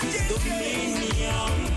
Dominion.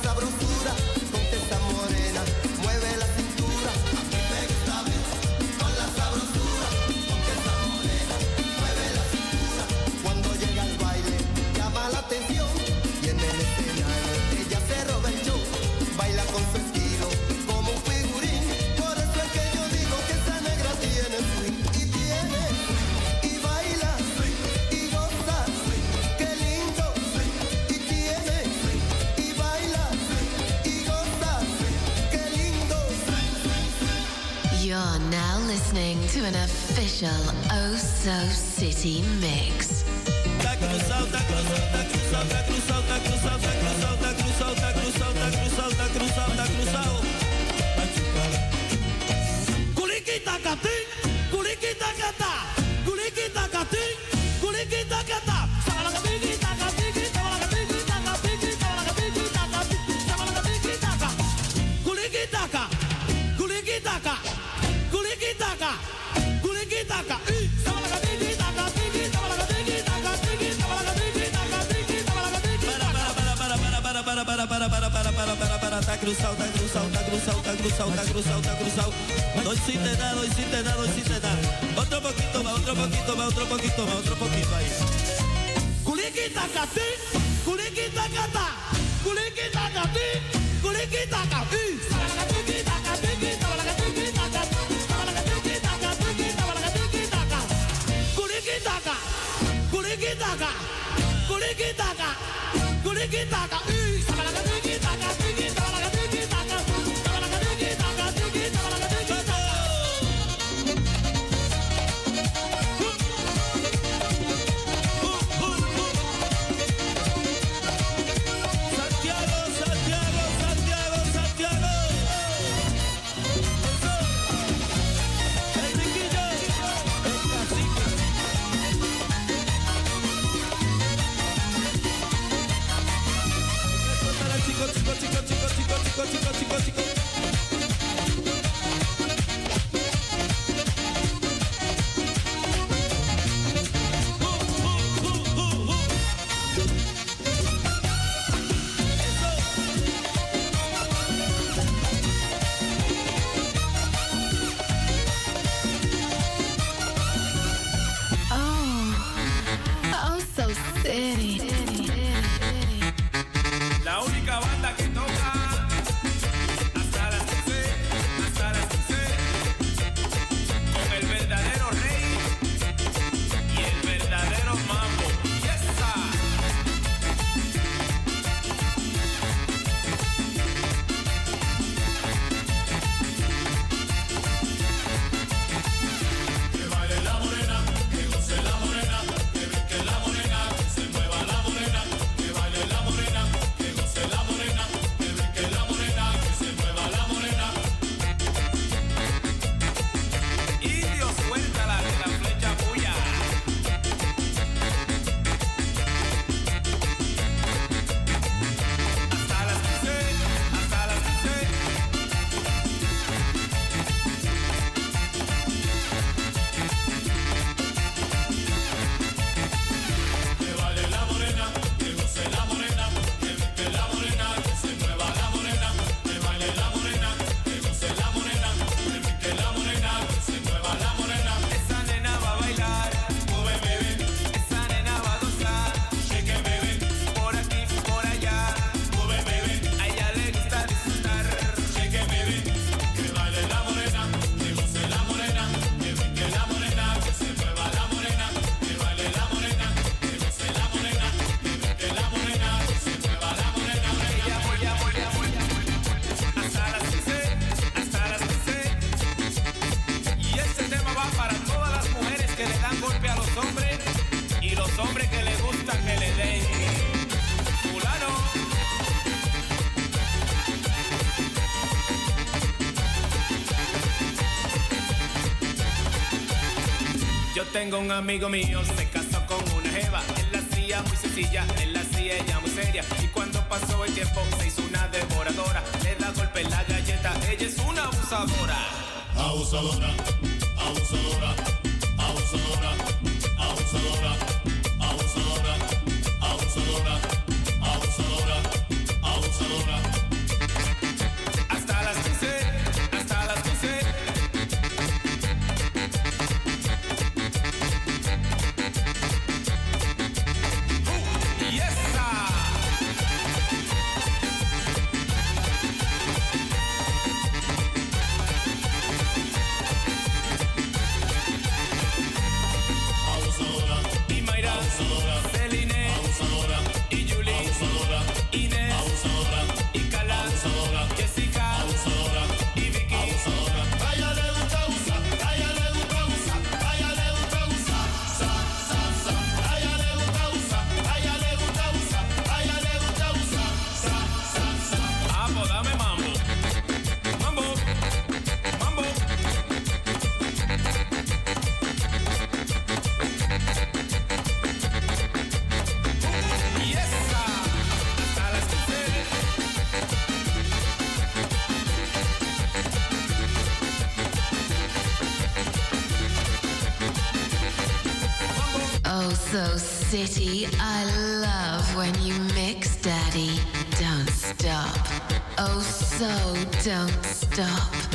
sabrosa. are now listening to an official Oh So City mix. cruzado, está cruzado, está cruzado, está cruzado, está cruzado, está cruzado. No hiciste nada, no hiciste nada, no hiciste nada. Otro poquito más, otro poquito más, otro poquito más, otro poquito ahí. Culiquita catí, culiquita catá, culiquita catí, culiquita catí. Culiquita catí, culiquita catí. un amigo mío se casó con una jeva. Él la hacía muy sencilla, él la hacía ella muy seria. Y cuando pasó el tiempo se hizo una devoradora. Le da golpe la galleta, ella es una abusadora. Abusadora, abusadora, abusadora, abusadora. Don't stop.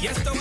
Y esto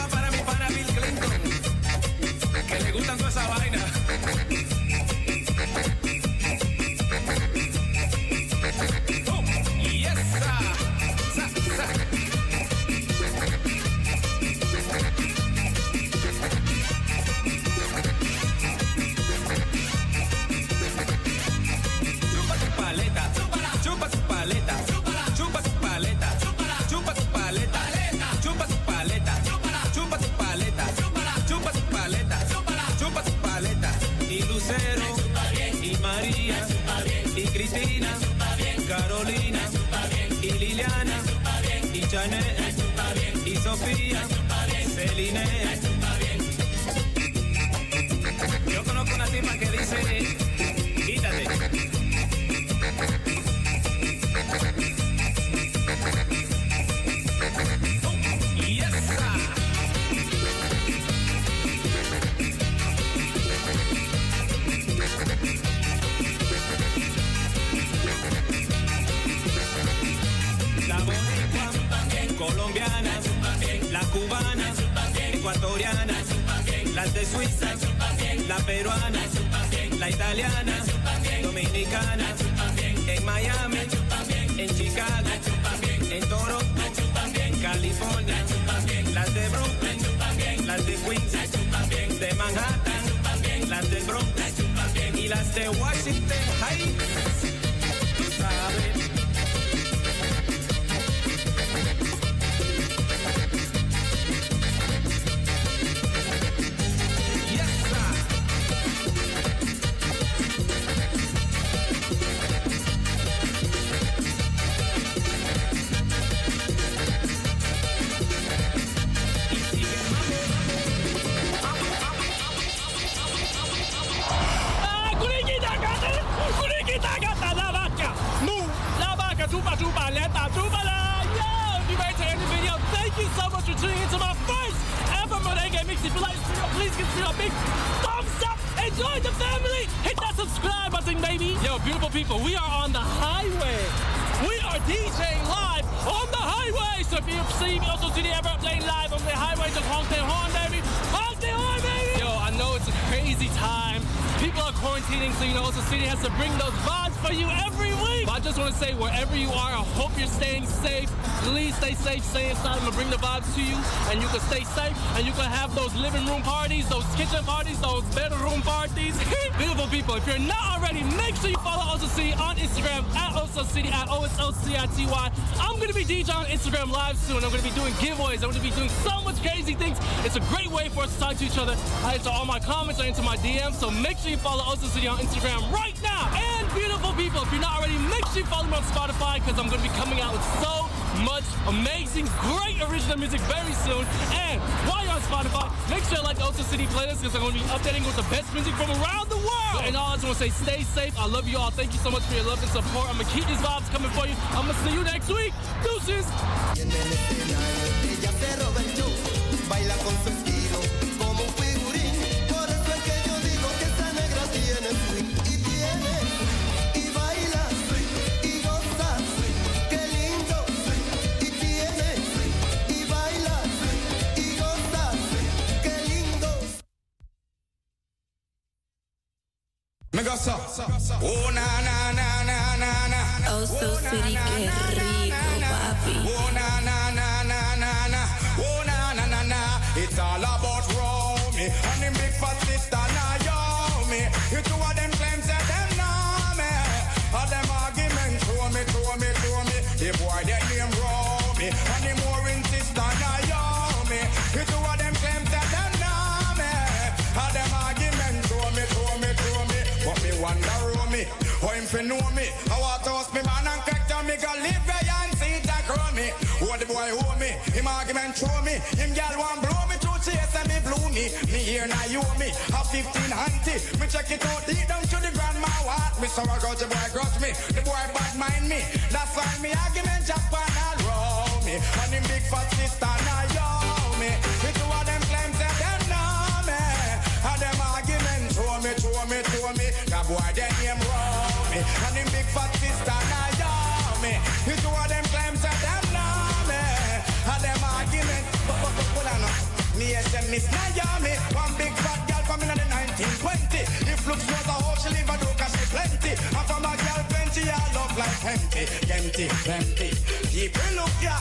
City at O S O C I T Y. I'm gonna be DJ on Instagram live soon. I'm gonna be doing giveaways. I'm gonna be doing so much crazy things. It's a great way for us to talk to each other. I answer all my comments, I answer my DMs. So make sure you follow Oso City on Instagram right now. And beautiful people, if you're not already, make sure you follow me on Spotify because I'm gonna be coming out with so much amazing, great original music very soon. And while you're on Spotify, make sure you like the Oso City playlist because I'm gonna be updating with the best music from around. And all I just wanna say, stay safe. I love you all. Thank you so much for your love and support. I'm gonna keep these vibes coming for you. I'm gonna see you next week. Deuces. Me goza. Oh na na na na na na. Oh, so city, qué rico, papi. Oh na na him argument show me. Him gal want blow me through chase and me blew me. Me here now you me, a 15 auntie. Me check it out deep down to the grandma what. Me so I got the boy grudge me, the boy bad mind me. That's why me argument Japan and roll me. And him big fat sister now yo Miss Naomi, one big fat girl from in the 1920. If looks was a hoe, she live a do 'cause she plenty. And from a girl plenty, I love like empty, empty, empty. People look ya,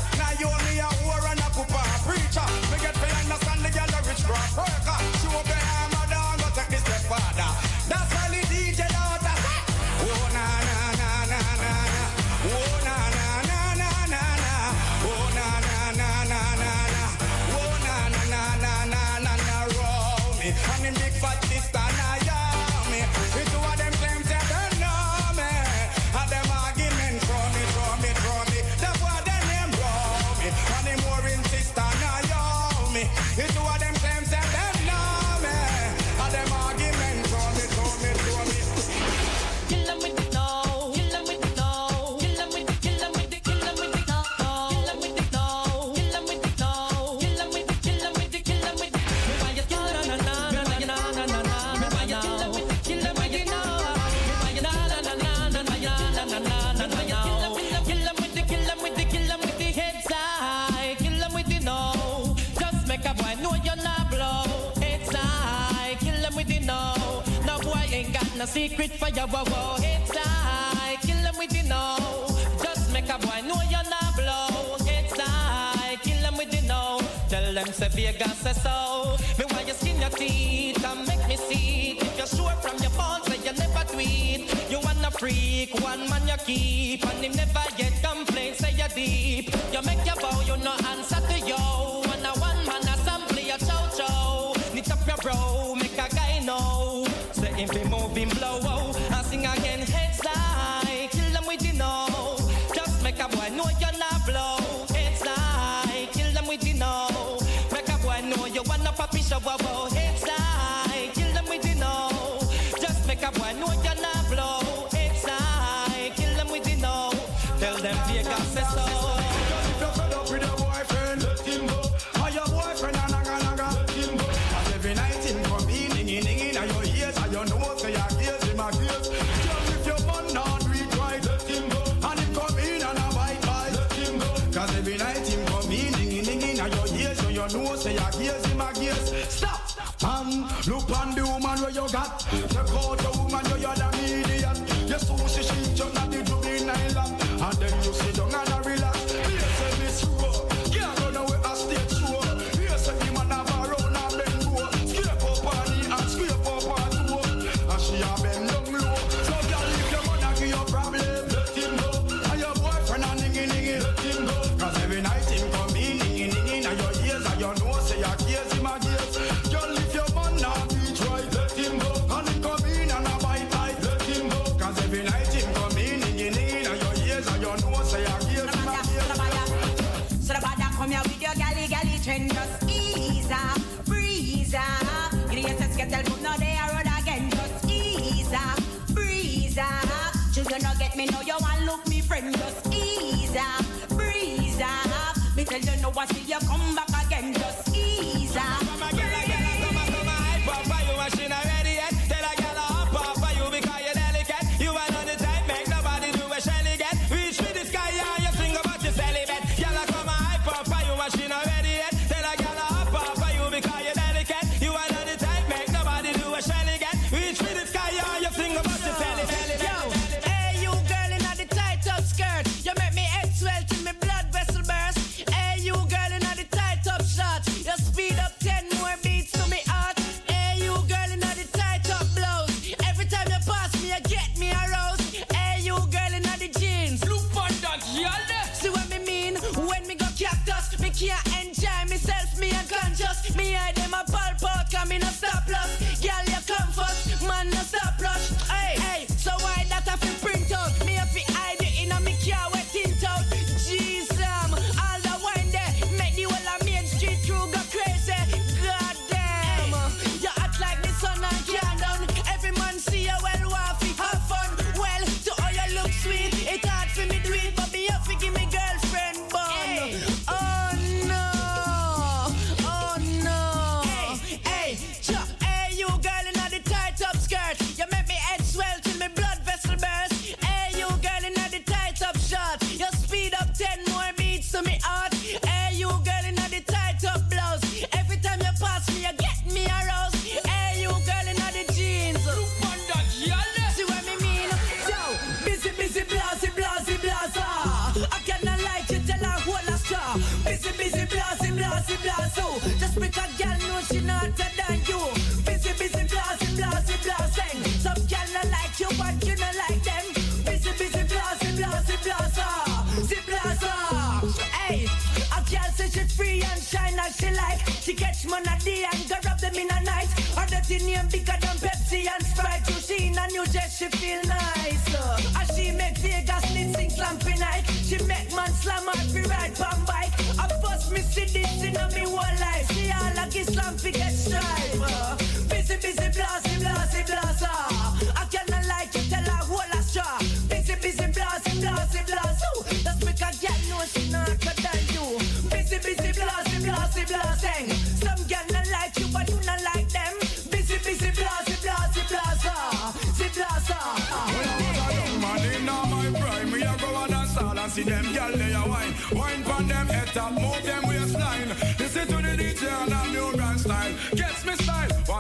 And you hear, so you know, say I gaze him a gaze. Stop. And look on the woman where you got. Check out the woman where you're the median. You see she, she, you're not the juvenile. And then you see young and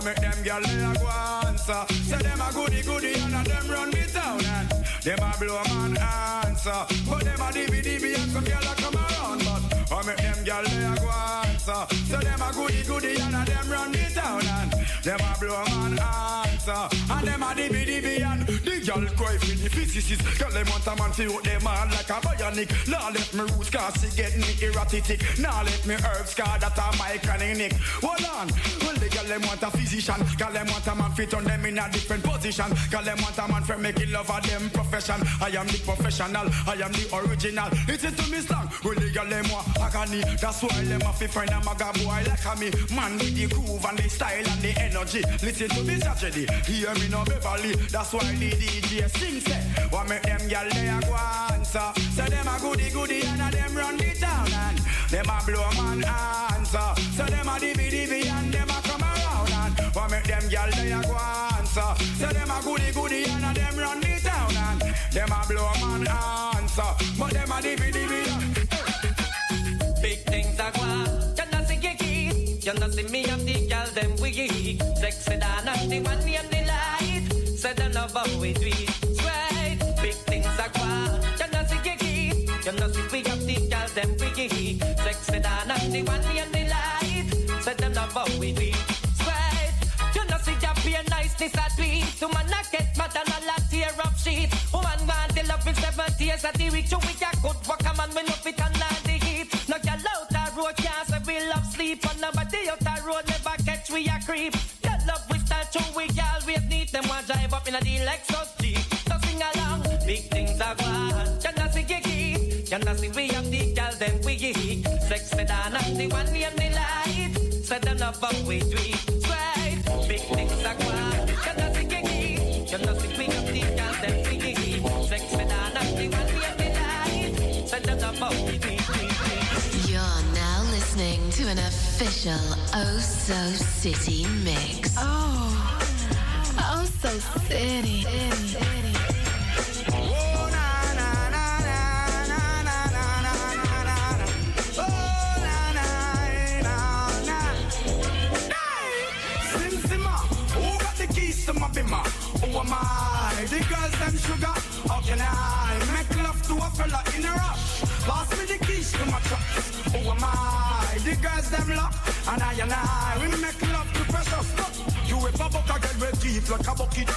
make them girl lay a go answer. Say them a goody goody and a them run me down and them a blow man answer. But them a dibby dibby and some girl a come around but I make them girl lay a go answer. Say them a goody goody and a them run me down and them a blow man answer. And them a dibby dibby and the gyal cry for the physicist. Gyal them want a man fi out them all like a bionic. Now let me roots cause she get me erratic. Now let me herbs cause that a my clinic. Hold on. Well the gyal them want a physician. Gyal them want a man fit on them in a different position. Gyal them want a man for making love of them profession. I am the professional. I am the original. It is to me slang. Well the gyal them want agony. That's why them a fi find a maga boy like a me. Man with the groove and the style and the energy. Listen to me tragedy. Hear me no Beverly. That's why the DJ sing say. Eh. What make them gyal they a go answer? Say them a goody goody and a them run the town and them a blow man answer. So them a dibby dibby and them a come around and what make them gyal they a go answer? So them a goody goody and a them run the town and them a blow man answer. But them a dibby dibby. You know see me and the girl them weak. Sexy than and the one and the light. Say them love how we do it. Straight. Big things are gone. You know see kiki. You know see we have the girl them weak. Sexy than and the one and the light. Say them love how we do it. Straight. You know see ya be a niceness a tweet. To man a get mad and a lot tear up sheet. Woman want the love in seven tears at the week. You we a good work a man we love it and not we a creep. That love we statue, we always need them. One drive up in a Lexus Jeep. So sing along, big things are gone. Can I see you keep? Can I see we have the girl, then we eat. Sex sedan, I'm the one we have the light. Set them up, up we tweet. Right, big things are gone. Can we have the girl, we. Sex one we have the. Set them. official Oh So City mix. Oh, Oh So City. Who am I? The girls them sugar. How can I make love to a fella in a rush? Boss and I and I we make love to precious stuff. You a girl with deep like a bucket?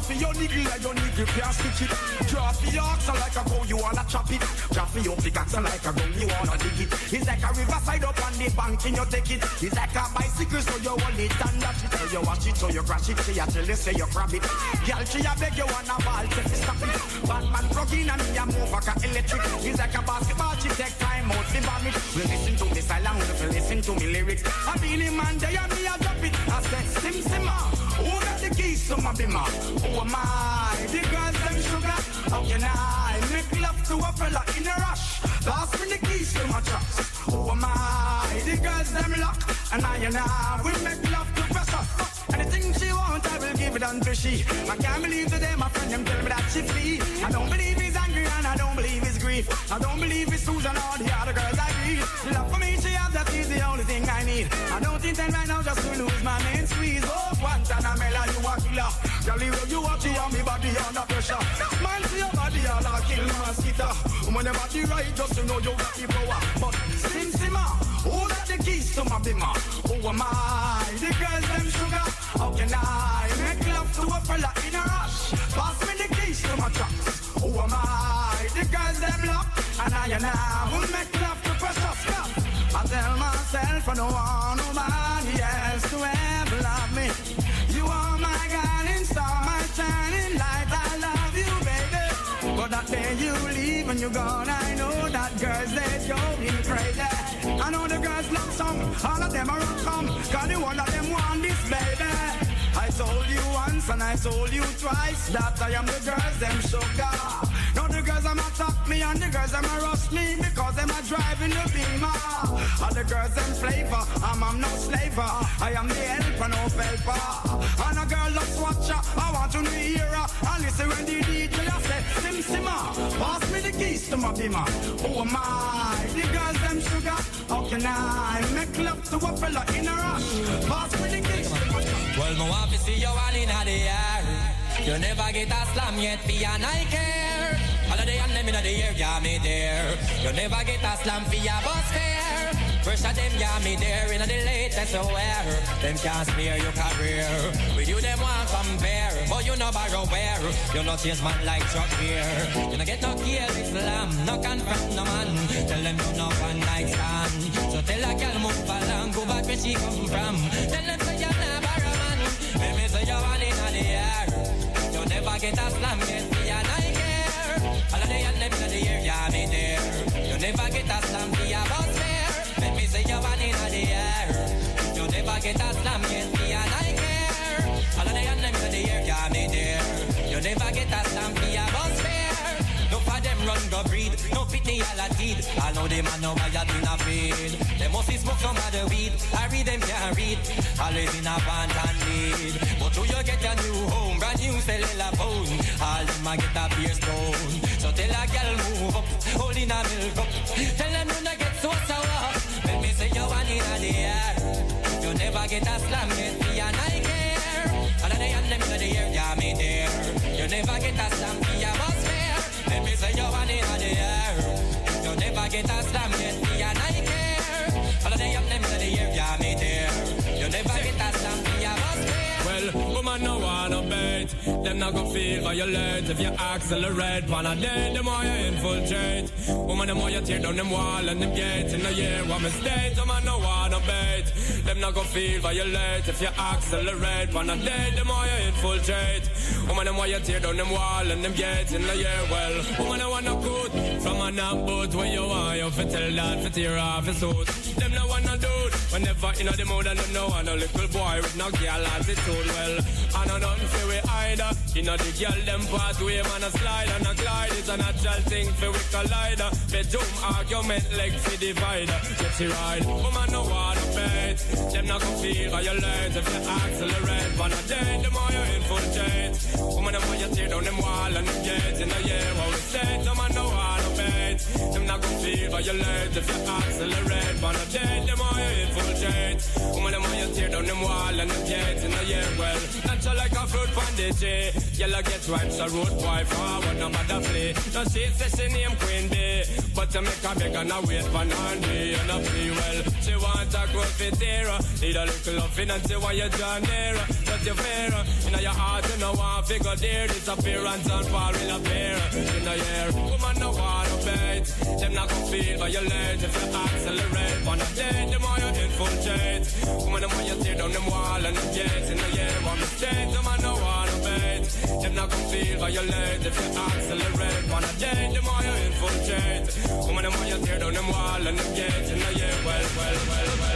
For your niggle like your niggle can't stitch it. For your oxen like a cow, you wanna chop it. Draw for your pickaxe like a gun, you wanna dig it. It's like a riverside up the bank and you take it. It's like a bicycle, so you hold it and dash it. So you watch it, so you crash it. She a tell you say you grab it. Girl, she a beg you wanna ball, take it, stop it. Batman plug in and me a move like a electric. It's like a basketball, she take time out, the vomit. We listen to me silent, we listen to me lyrics. I feel him and they and me a drop it. I say, sim simma, ah, who got the keys to my bimmer? Who am I? The girls them sugar. How can I make love to a fella in a rush? Pass me the keys to my trucks. Oh Am I? The girls them lock, and I and I we make love to pressure. Anything she want, I will give it unto she. I can't believe today my friend them tell me that she flee. I don't believe he's angry and I don't believe he's grief. I don't believe it's Susan or the other girls I read. Love for me, she have that is the only thing I need. I don't intend right now just to lose my main squeeze. Oh, Guantanamela, you a killer. Girl, you you watch you on me body under pressure. Man, see your body all a kill mosquito. When your body right, just to know you got the power. But to my bimmer? Who am I? The girls them sugar. How can I make love to a fella in a rush? Pass me the keys to my trucks. Who am I? The girls them lock, and I and I will make love to precious stuff. I tell myself I don't want nobody else to ever love me. Day you leave and you're gone, I know that girls they go me crazy. I know the girls love some, all of them are come, cause the one of them want this, baby. I told you once and I told you twice that I am the girls them sugar. Now the girls them attack me and the girls a rush me because them are driving the beamer. And the girls them flavor, I'm, I'm no slaver. I am the helper, no helper. And a girl loves watcher, I want to hear her. And listen when the DJ I say, Sim Simma, ah, pass me the keys to my beamer. Am I? The girls them sugar. How can I make love to a fella in a rush? Pass me the kiss. Well, my want to see you all in the air. You never get a slam yet, for your I care. All of the and them in the air, yeah, me there. You never get a slam for your bus fare. First of them, yeah, me there in the latest wear. Them can't spare your career. With you, them want compare. But you know borrow where. You not chase man like Chuck here. You no get no kill Islam. No confront no man. Tell them you no one night stand. So tell a girl move along. Go back where she come from. Tell them Let me say you're one in the air. You'll never get a slam teed. I know them and know why you in a feed. They must smoke some other weed. I read them can't read. Always in a pant and lead. But till you get a new home, brand new cellular phone. All them a get a beer stone. So tell a girl move up, holding a milk up. Tell them you not get so sour. Let me say you one in the air. You never get a slam yet, me and I care. All of the and them in the air, yeah me there. You never get a slam, me a bus fare. Let me say you one in the air. Get a slam me I care. All of the and them the me. You never get a slam, me a bus fare. Well, woman no bait. Them not gonna feel violate if you accelerate. One a day, the more you infiltrate. Woman, the more you tear down them wall and them gates in the year. One mistake, woman no wanna bait. Them not gonna feel violate if you accelerate. One a day, the more you infiltrate. Woman, the more you tear down them wall and them gates in the year. Well, woman, I wanna good from a knock boat where you want. You fit tell that fit tear off his suit. Them no wanna do. Whenever in the mood and them no want a little boy with no girl attitude. Well, I know nothing for we either. You know the girl them pathway man a slide and a glide. It's a natural thing for we collider. Bedroom argument like for divider. Get she ride. Woman no wanna bet. Them not gonna feel violate if you accelerate. But a day the more you infiltrate. Woman the more you tear down them wall and them gates in the year. What we say, the man no wanna bet. Them not gonna feel violate if you accelerate. But a day the more you and them gates in the year. Well, natural like a fruit from the tree. Yellow get ripe, so road boy forward, no matter play. No she say she name Queen Bee, but to make a beg and a wait for Nandi and a free well. She want a growth fit here, need a little loving and she want you draw nearer. Just your fear, in your heart you know want figure there. Disappearance and fall will appear in the air. Woman no wanna bait, them not gonna feel violate if you accelerate. On a day, the more you infiltrate. Woman the more you tear down them wall and them gates in the air. One mistake, the man no wanna bait. Them not gonna feel violate if you accelerate. On a day, the more you infiltrate. Woman the more you tear down them wall and them gates in the air. Well, well, well, well.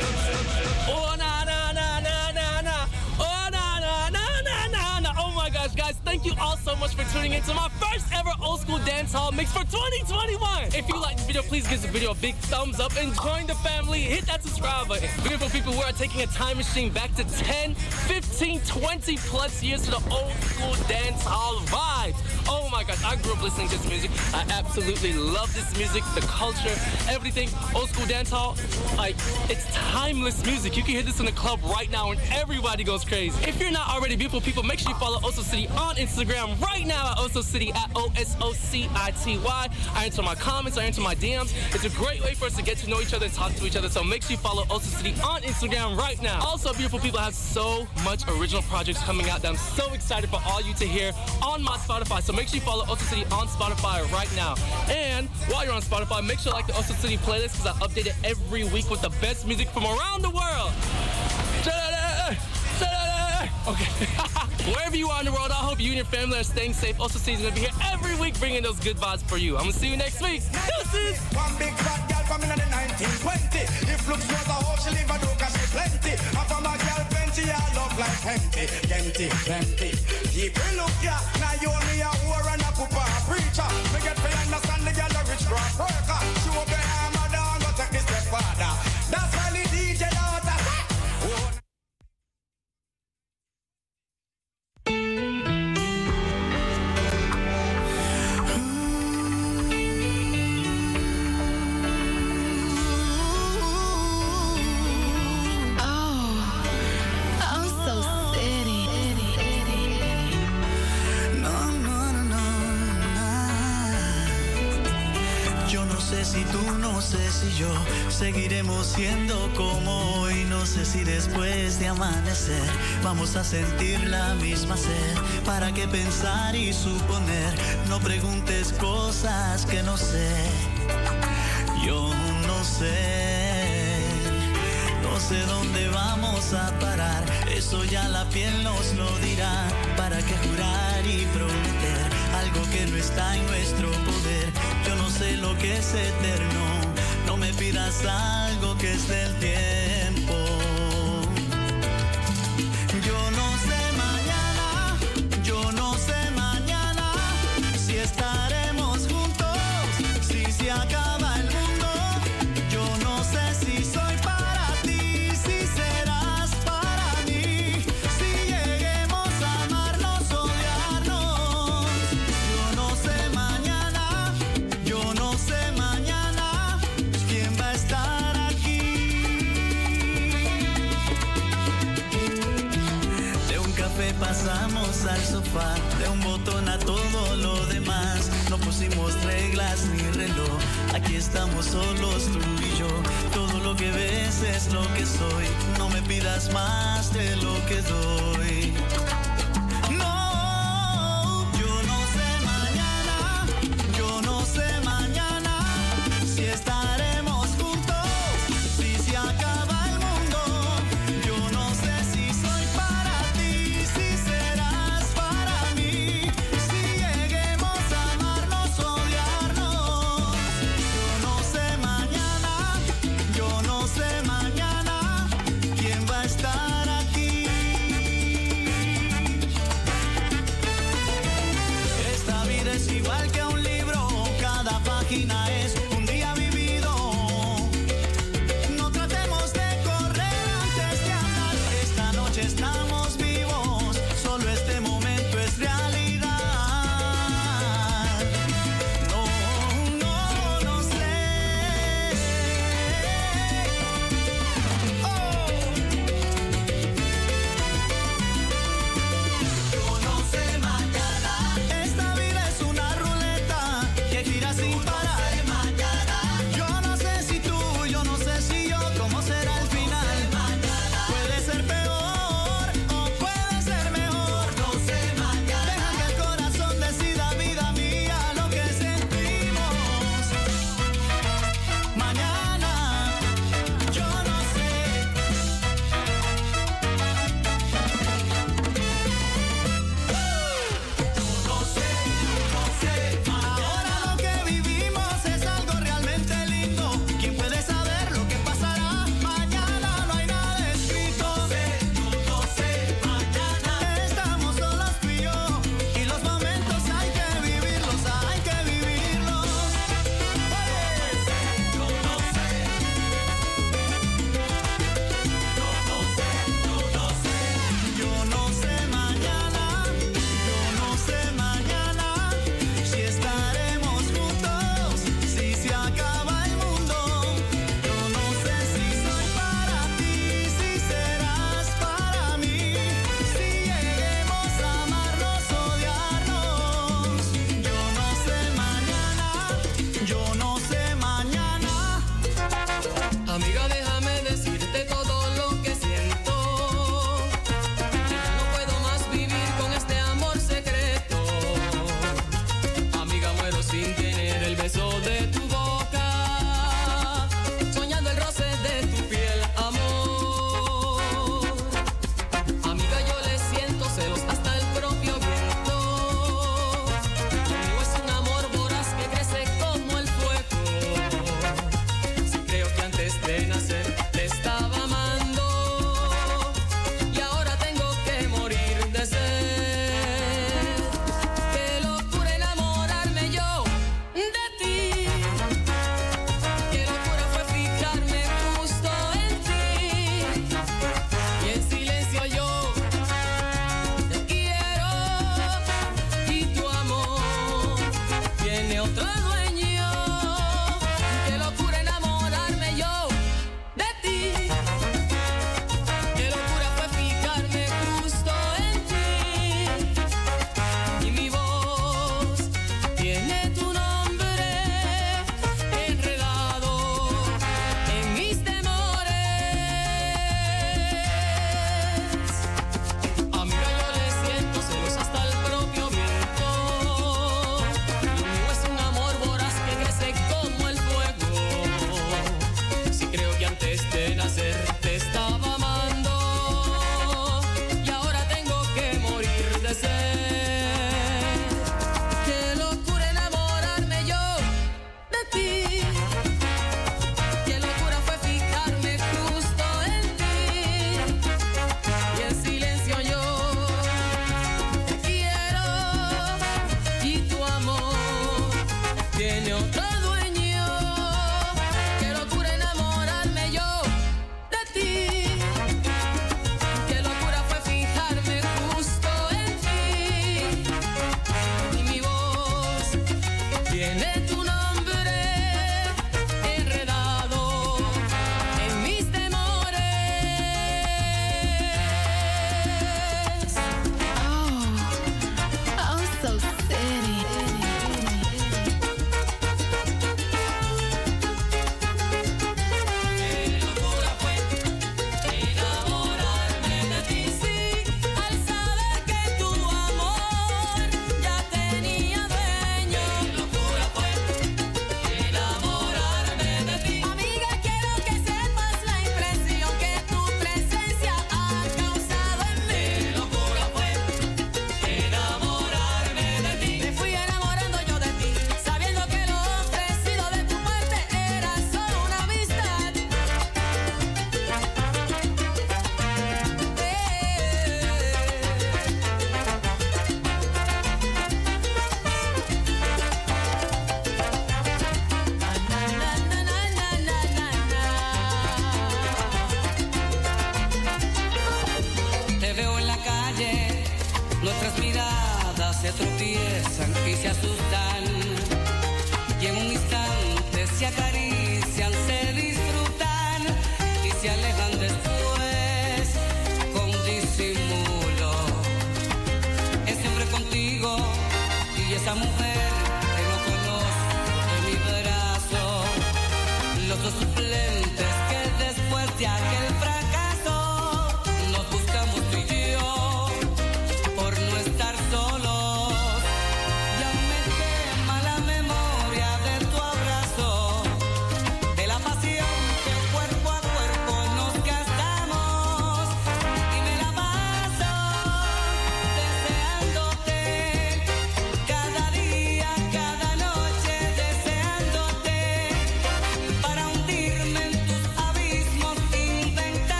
Thank you all so much for tuning in to my first ever old school dance hall mix for 2021. If you like this video, please give this video a big thumbs up and join the family. Hit that subscribe button. Beautiful people, we are taking a time machine back to 10, 15, 20 plus years to the old school dance hall vibes. Oh my gosh, I grew up listening to this music. I absolutely love this music, the culture, everything. Old school dance hall, like it's timeless music. You can hear this in the club right now and everybody goes crazy. If you're not already beautiful people, make sure you follow Oso City on Instagram right now at Oso City at O S O C I T Y. I answer my comments, I answer my DMs. It's a great way for us to get to know each other and talk to each other. So make sure you follow Oso City on Instagram right now. Also, beautiful people have so much original projects coming out that I'm so excited for all you to hear on my Spotify. So make sure you follow Oso City on Spotify right now. And while you're on Spotify, make sure you like the Oso City playlist because I update it every week with the best music from around the world. Okay. Wherever you are in the world, I hope you and your family are staying safe. Also, Season gonna be here every week bringing those good vibes for you. I'm gonna see you next week. One big fat from in the 1920. If looks was a she live a she plenty. From a plenty, I love like look. Now you a whore and a pooper, a preacher. Get to the rich siendo como hoy. No sé si después de amanecer vamos a sentir la misma sed. ¿Para qué pensar y suponer? No preguntes cosas que no sé. Yo no sé. No sé dónde vamos a parar, eso ya la piel nos lo dirá. ¿Para qué jurar y prometer algo que no está en nuestro poder? Yo no sé lo que es eterno, pidas algo que es del tiempo. Yo no sé mañana, yo no sé mañana si estaremos pasamos al sofá, de un botón a todo lo demás. No pusimos reglas ni reloj, aquí estamos solos tú y yo. Todo lo que ves es lo que soy, no me pidas más de lo que doy.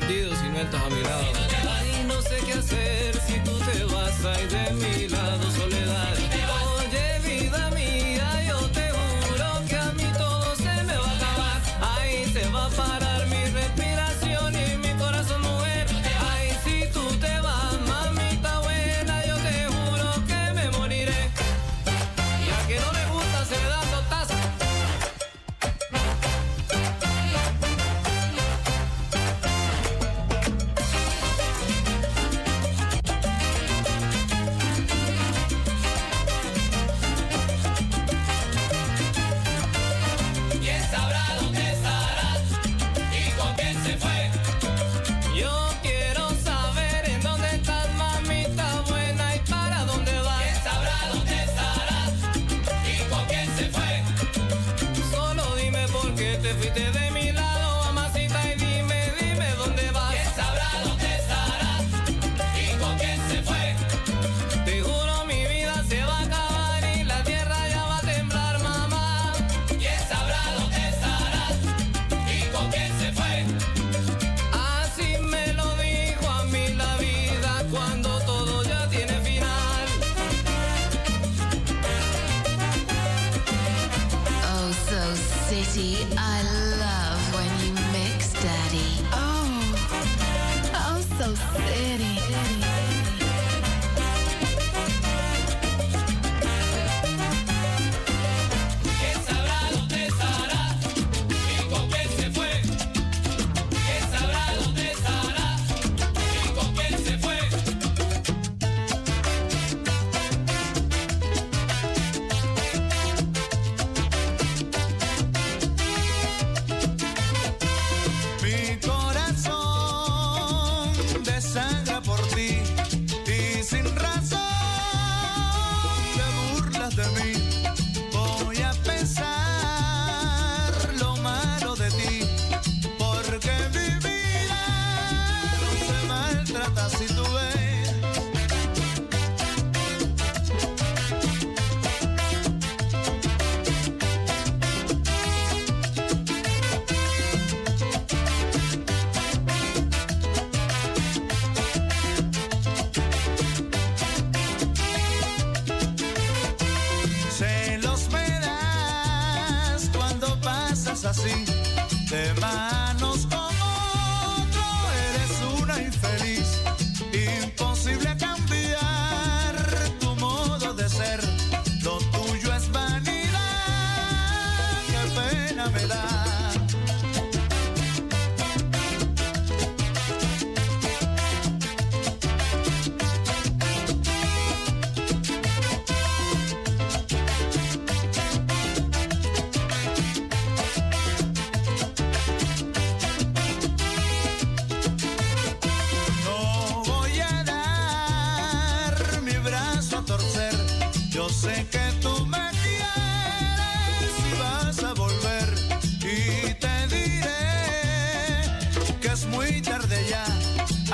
Perdido si no estás a mi lado. que es muy tarde ya.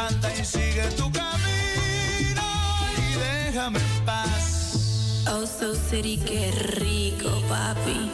Anda y sigue tu camino y déjame en paz. Oh, so city, qué rico, papi.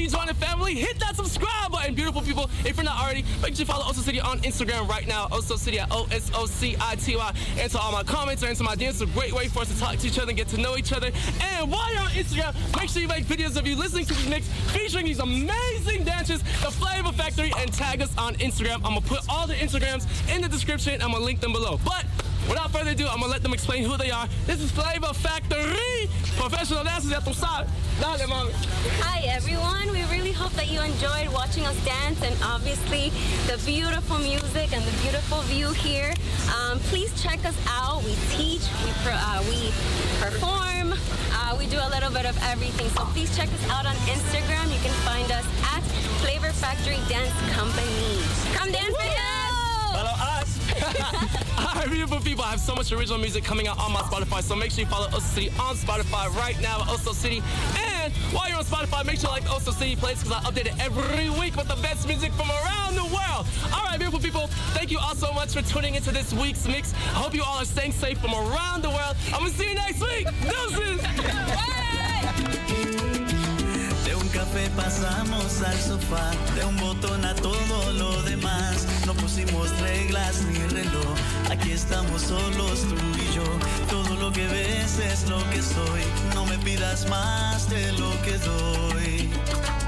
Join the family. Hit that subscribe button, beautiful people. If you're not already, make sure you follow Oso City on Instagram right now. Oso City at O S O C I T Y. Answer all my comments or answer my DMs. It's a great way for us to talk to each other and get to know each other. And while you're on Instagram, make sure you make videos of you listening to this mix featuring these amazing dancers, the Flavor Factory, and tag us on Instagram. I'm gonna put all the Instagrams in the description. I'm gonna link them below. But Without further ado, I'm gonna let them explain who they are. This is Flavor Factory, professional dancers at Tosar. Dale, mami. Hi everyone, we really hope that you enjoyed watching us dance and obviously the beautiful music and the beautiful view here. Um, please check us out. We teach, we, pro- uh, we perform, uh, we do a little bit of everything. So please check us out on Instagram. You can find us at Flavor Factory Dance Company. Come dance with us! Follow us. Right, beautiful people. I have so much original music coming out on my Spotify, so make sure you follow Oso City on Spotify right now, Oso City. And while you're on Spotify, make sure you like Oso City plays because I update it every week with the best music from around the world. All right, beautiful people. Thank you all so much for tuning into this week's mix. I hope you all are staying safe from around the world. I'm gonna see you next week. Deuces. De un café pasamos al sofá, de un botón a todo lo demás. No pusimos reglas ni reloj, aquí estamos solos tú y yo. Todo lo que ves es lo que soy, no me pidas más de lo que doy.